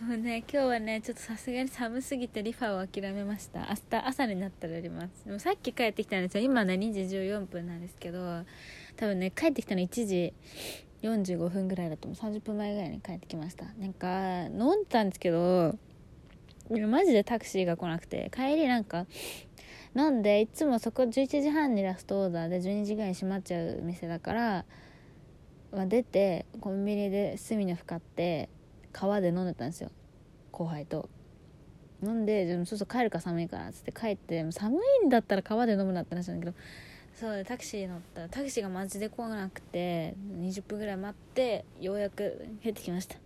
も うね今日はねちょっとさすがに寒すぎてリファを諦めました。明日朝になったらやります。でもさっき帰ってきたんですよ。今ね2時14分なんですけど多分ね帰ってきたの1時45分ぐらいだと思う。30分前ぐらいに帰ってきました。なんか飲んでたんですけどマジでタクシーが来なくて帰りなんか飲んでいつもそこ11時半にラストオーダーで12時ぐらいに閉まっちゃう店だから、まあ、出てコンビニで隅の深って川で飲んでたんですよ。後輩と。飲んででもそうそう帰るか寒いからっつって帰って寒いんだったら川で飲むなって話なんだけどそうでタクシー乗ったらタクシーがマジで来なくて20分ぐらい待ってようやく帰ってきました。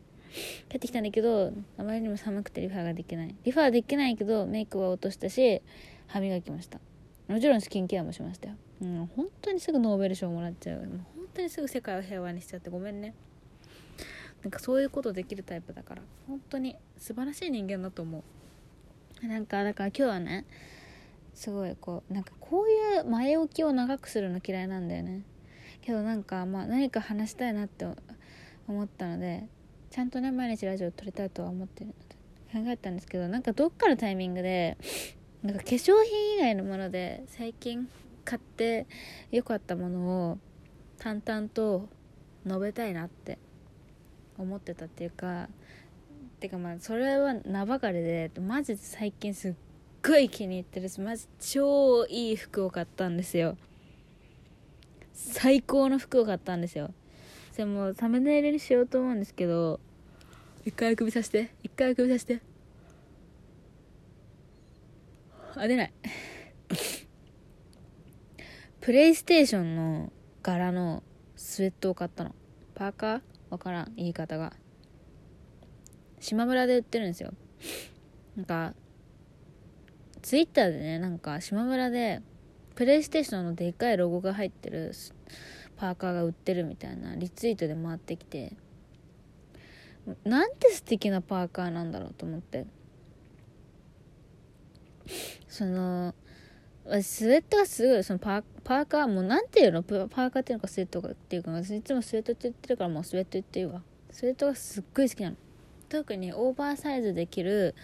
帰ってきたんだけどあまりにも寒くてリファができない。リファはできないけどメイクは落としたし歯磨きました。もちろんスキンケアもしましたよ。うん本当にすぐノーベル賞もらっちゃうもう。本当にすぐ世界を平和にしちゃってごめんね。なんかそういうことできるタイプだから。本当に素晴らしい人間だと思う。なんかだから今日はねすごいこうなんかこういう前置きを長くするの嫌いなんだよね。けどなんかまあ何か話したいなって思ったのでちゃんとね毎日ラジオ撮りたいとは思ってるので。考えたんですけどなんかどっかのタイミングでなんか化粧品以外のもので最近買って良かったものを淡々と述べたいなって思ってたっていうかてかまあそれは名ばかりでマジで最近すっごい気に入ってるしマジ超いい服を買ったんですよ。最高の服を買ったんですよ。それもサムネイルにしようと思うんですけど一回首さして一回首さして。あ出ない。プレイステーションの柄のスウェットを買ったの。パーカー？わからん言い方が。島村で売ってるんですよ。なんかツイッターでねなんか島村でプレイステーションのでっかいロゴが入ってるパーカーが売ってるみたいなリツイートで回ってきてなんて素敵なパーカーなんだろうと思って。そのスウェットがすごいそのパーパーカーもうなんていうのパーカーっていうのかスウェットっていうかいつもスウェットって言ってるからもうスウェット言ってるわ。スウェットがすっごい好きなの。特にオーバーサイズで着る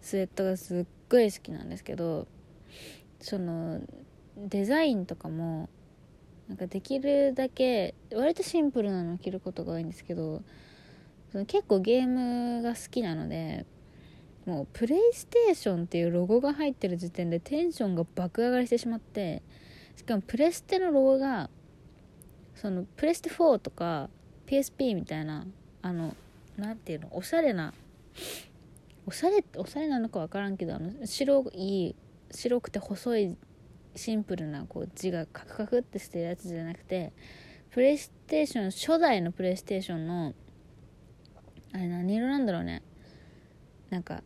スウェットがすっごい好きなんですけどそのデザインとかもなんかできるだけ割とシンプルなのを着ることが多いんですけどその結構ゲームが好きなのでもうプレイステーションっていうロゴが入ってる時点でテンションが爆上がりしてしまってしかもプレステのロゴがそのプレステ4とか PSP みたいなあのなんていうのおしゃれなおしゃれっておしゃれなのか分からんけどあの白い白くて細いシンプルなこう字がカクカクってしてるやつじゃなくてプレイステーション初代のプレイステーションのあれ何色なんだろうね。なんか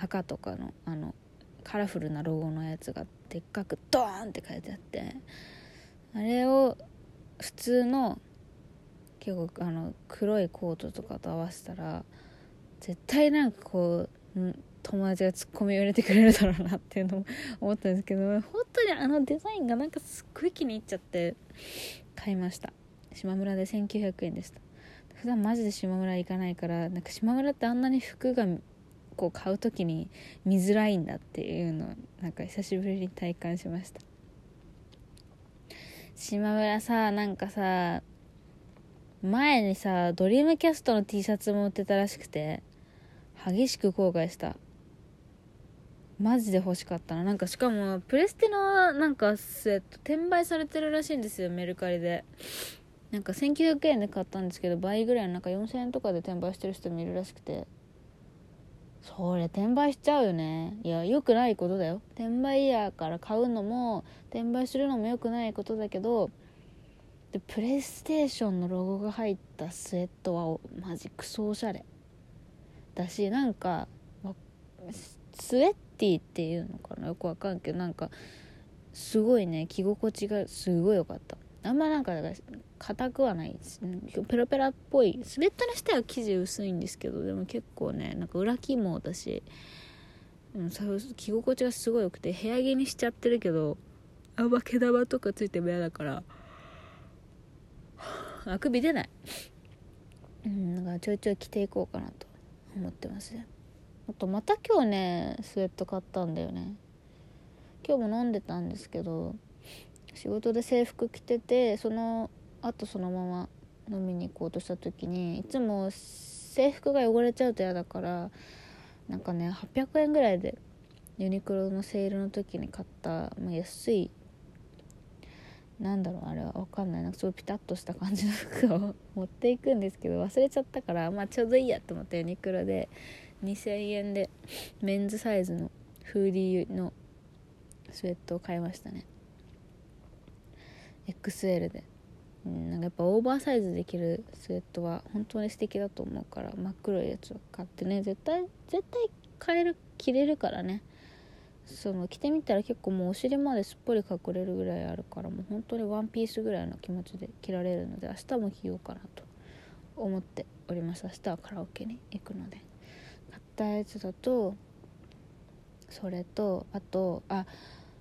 赤とかのあのカラフルなロゴのやつがでっかくドーンって書いてあってあれを普通の結構あの黒いコートとかと合わせたら絶対なんかこう友達がツッコミを入れてくれるだろうなっていうのも思ったんですけど本当にあのデザインがなんかすっごい気に入っちゃって買いました。島村で1900円でした。普段マジで島村行かないからなんか島村ってあんなに服がこう買う時に見づらいんだっていうのなんか久しぶりに体感しました。島村さなんかさ前にさドリームキャストの T シャツも売ってたらしくて激しく後悔した。マジで欲しかったな。なんかしかもプレステのなんかスウェット転売されてるらしいんですよメルカリで。なんか1900円で買ったんですけど倍ぐらいなんか4000円とかで転売してる人もいるらしくて。それ転売しちゃうよね。いや良くないことだよ。転売ヤーから買うのも転売するのも良くないことだけどでプレイステーションのロゴが入ったスウェットはマジクソおしゃれ。だしなんかスウェッティっていうのかな？よくわかんけどなんかすごいね着心地がすごい良かった。あんまなんか硬くはないです。ペラペラっぽい。スウェットにしては生地薄いんですけどでも結構ねなんか裏肝だし、うん、着心地がすごい良くて部屋着にしちゃってるけどあんま毛玉とかついても嫌だからあくび出ない。うんだかちょいちょい着ていこうかなと思ってます。ねあとまた今日ねスウェット買ったんだよね。今日も飲んでたんですけど仕事で制服着ててそのあとそのまま飲みに行こうとした時にいつも制服が汚れちゃうと嫌だからなんかね800円ぐらいでユニクロのセールの時に買った、まあ、安いなんだろうあれは分かんない。なんかすごいピタッとした感じの服を 持っていくんですけど忘れちゃったからまあちょうどいいやと思ってユニクロで2000円でメンズサイズのフーディーのスウェットを買いましたね。XL で、うん、なんかやっぱオーバーサイズできるスウェットは本当に素敵だと思うから真っ黒いやつを買ってね。絶対絶対買える着れるからね。その着てみたら結構もうお尻まですっぽり隠れるぐらいあるからもう本当にワンピースぐらいの気持ちで着られるので明日も着ようかなと思っております。明日はカラオケに行くので。買ったやつだとそれとあとあ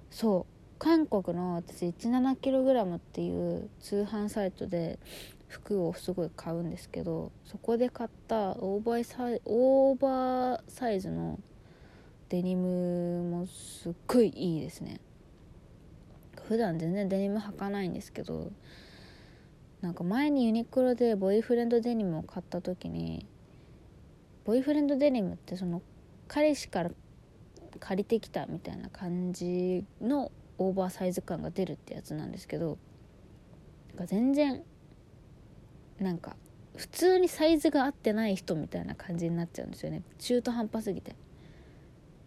そう。韓国の私 17kg っていう通販サイトで服をすごい買うんですけどそこで買ったオーバーサイオーバーサイズのデニムもすっごいいいですね。普段全然デニム履かないんですけどなんか前にユニクロでボイフレンドデニムを買った時にボイフレンドデニムってその彼氏から借りてきたみたいな感じのオーバーサイズ感が出るってやつなんですけどか全然なんか普通にサイズが合ってない人みたいな感じになっちゃうんですよね。中途半端すぎて。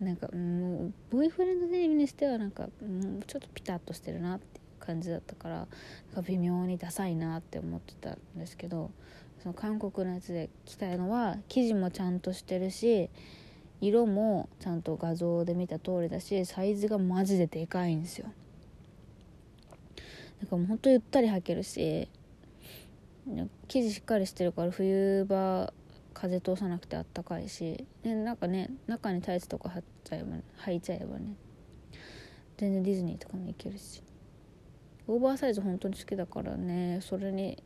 なんかもうボーイフレンドデニムにしてはなんかもうちょっとピタッとしてるなっていう感じだったからなんか微妙にダサいなって思ってたんですけどその韓国のやつで着たいのは生地もちゃんとしてるし色もちゃんと画像で見た通りだしサイズがマジででかいんですよ。だからもうほんとゆったり履けるし生地しっかりしてるから冬場風通さなくてあったかいしでなんかね中にタイツとか貼っちゃえば、履いちゃえばね全然ディズニーとかも行けるし。オーバーサイズ本当に好きだからねそれに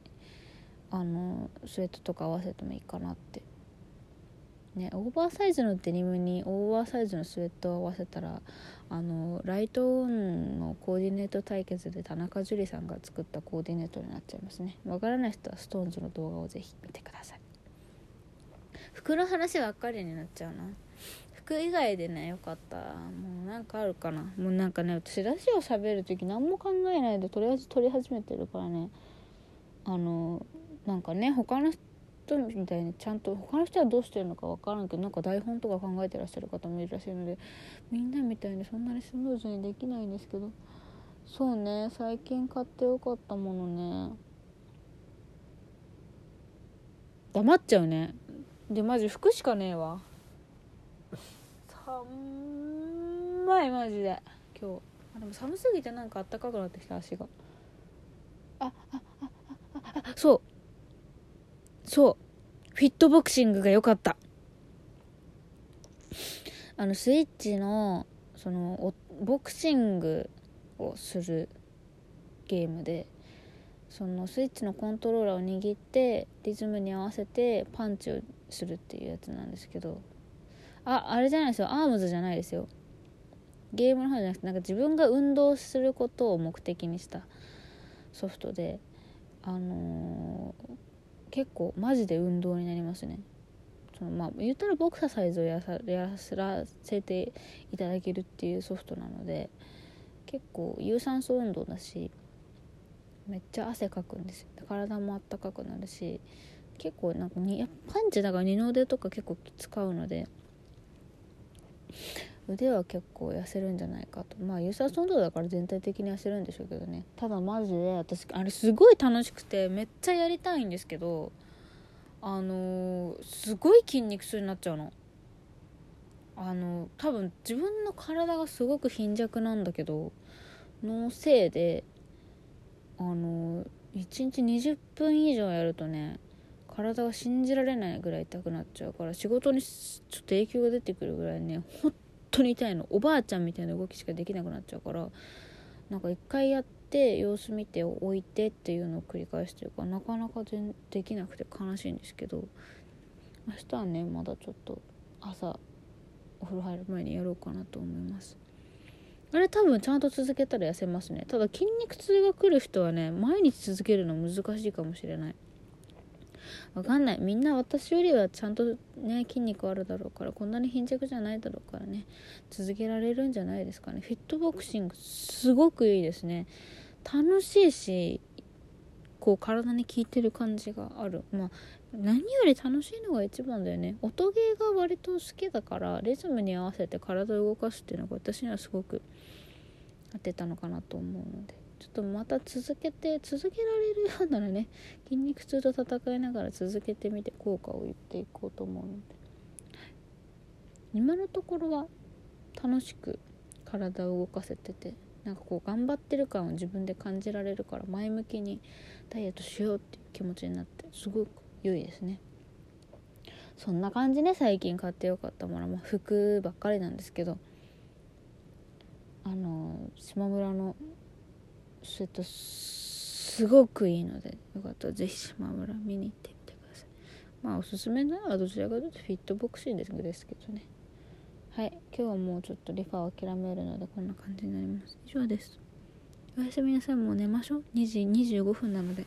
あのスウェットとか合わせてもいいかなって。ねオーバーサイズのデニムにオーバーサイズのスウェットを合わせたらあのライトオンのコーディネート対決で田中樹さんが作ったコーディネートになっちゃいますね。わからない人は SixTONES の動画をぜひ見てください。服の話ばっかりになっちゃうな。服以外でねよかったもうなんかあるかな。もうなんかね私ラジオ喋る時何も考えないでとりあえず撮り始めてるからね。あのなんかね他の人人みたいにちゃんと他の人はどうしてるのか分からんけどなんか台本とか考えてらっしゃる方もいるらしいのでみんなみたいにそんなにスムーズにできないんですけど。そうね最近買ってよかったものね。黙っちゃうね。でマジ服しかねえわ。寒いマジで今日。あでも寒すぎてなんかあったかくなってきた足が。ああああああそう。そう。フィットボクシングが良かった。あのスイッチのそのボクシングをするゲームでそのスイッチのコントローラーを握ってリズムに合わせてパンチをするっていうやつなんですけど。ああれじゃないですよ。アームズじゃないですよ。ゲームの方じゃなくてなんか自分が運動することを目的にしたソフトであの、結構マジで運動になりますね。そのまあ言ったらボクササイズをやらせていただけるっていうソフトなので結構有酸素運動だしめっちゃ汗かくんですよ。体もあったかくなるし結構なんかにパンチだから二の腕とか結構使うので腕は結構痩せるんじゃないかと。まあ有酸素運動だから全体的に痩せるんでしょうけどね。ただマジで私あれすごい楽しくてめっちゃやりたいんですけどあのー、すごい筋肉痛になっちゃうの。あの多分自分の体がすごく貧弱なんだけどのせいであの1日20分以上やるとね体が信じられないぐらい痛くなっちゃうから仕事にちょっと影響が出てくるぐらいね本当に痛いの。おばあちゃんみたいな動きしかできなくなっちゃうからなんか一回やって様子見ておいてっていうのを繰り返してるからなかなか全できなくて悲しいんですけど明日はねまだちょっと朝お風呂入る前にやろうかなと思います。あれ多分ちゃんと続けたら痩せますね。ただ筋肉痛が来る人はね毎日続けるの難しいかもしれない。わかんない。みんな私よりはちゃんとね筋肉あるだろうからこんなに貧弱じゃないだろうからね。続けられるんじゃないですかね。フィットボクシングすごくいいですね。楽しいしこう体に効いてる感じがある。まあ何より楽しいのが一番だよね。音ゲーが割と好きだからリズムに合わせて体を動かすっていうのが私にはすごく合ってたのかなと思うので。ちょっとまた続けて続けられるようならね筋肉痛と戦いながら続けてみて効果を言っていこうと思うので、今のところは楽しく体を動かせててなんかこう頑張ってる感を自分で感じられるから前向きにダイエットしようっていう気持ちになってすごく良いですね。そんな感じで最近買ってよかったものは、服ばっかりなんですけどあの島村のするとすごくいいのでよかったらぜひ島村見に行ってみてください。まあおすすめなのはどちらかというとフィットボクシングですけどね。はい。今日はもうちょっとリファを諦めるのでこんな感じになります。以上です。おやすみなさい。もう寝ましょう。2時25分なので。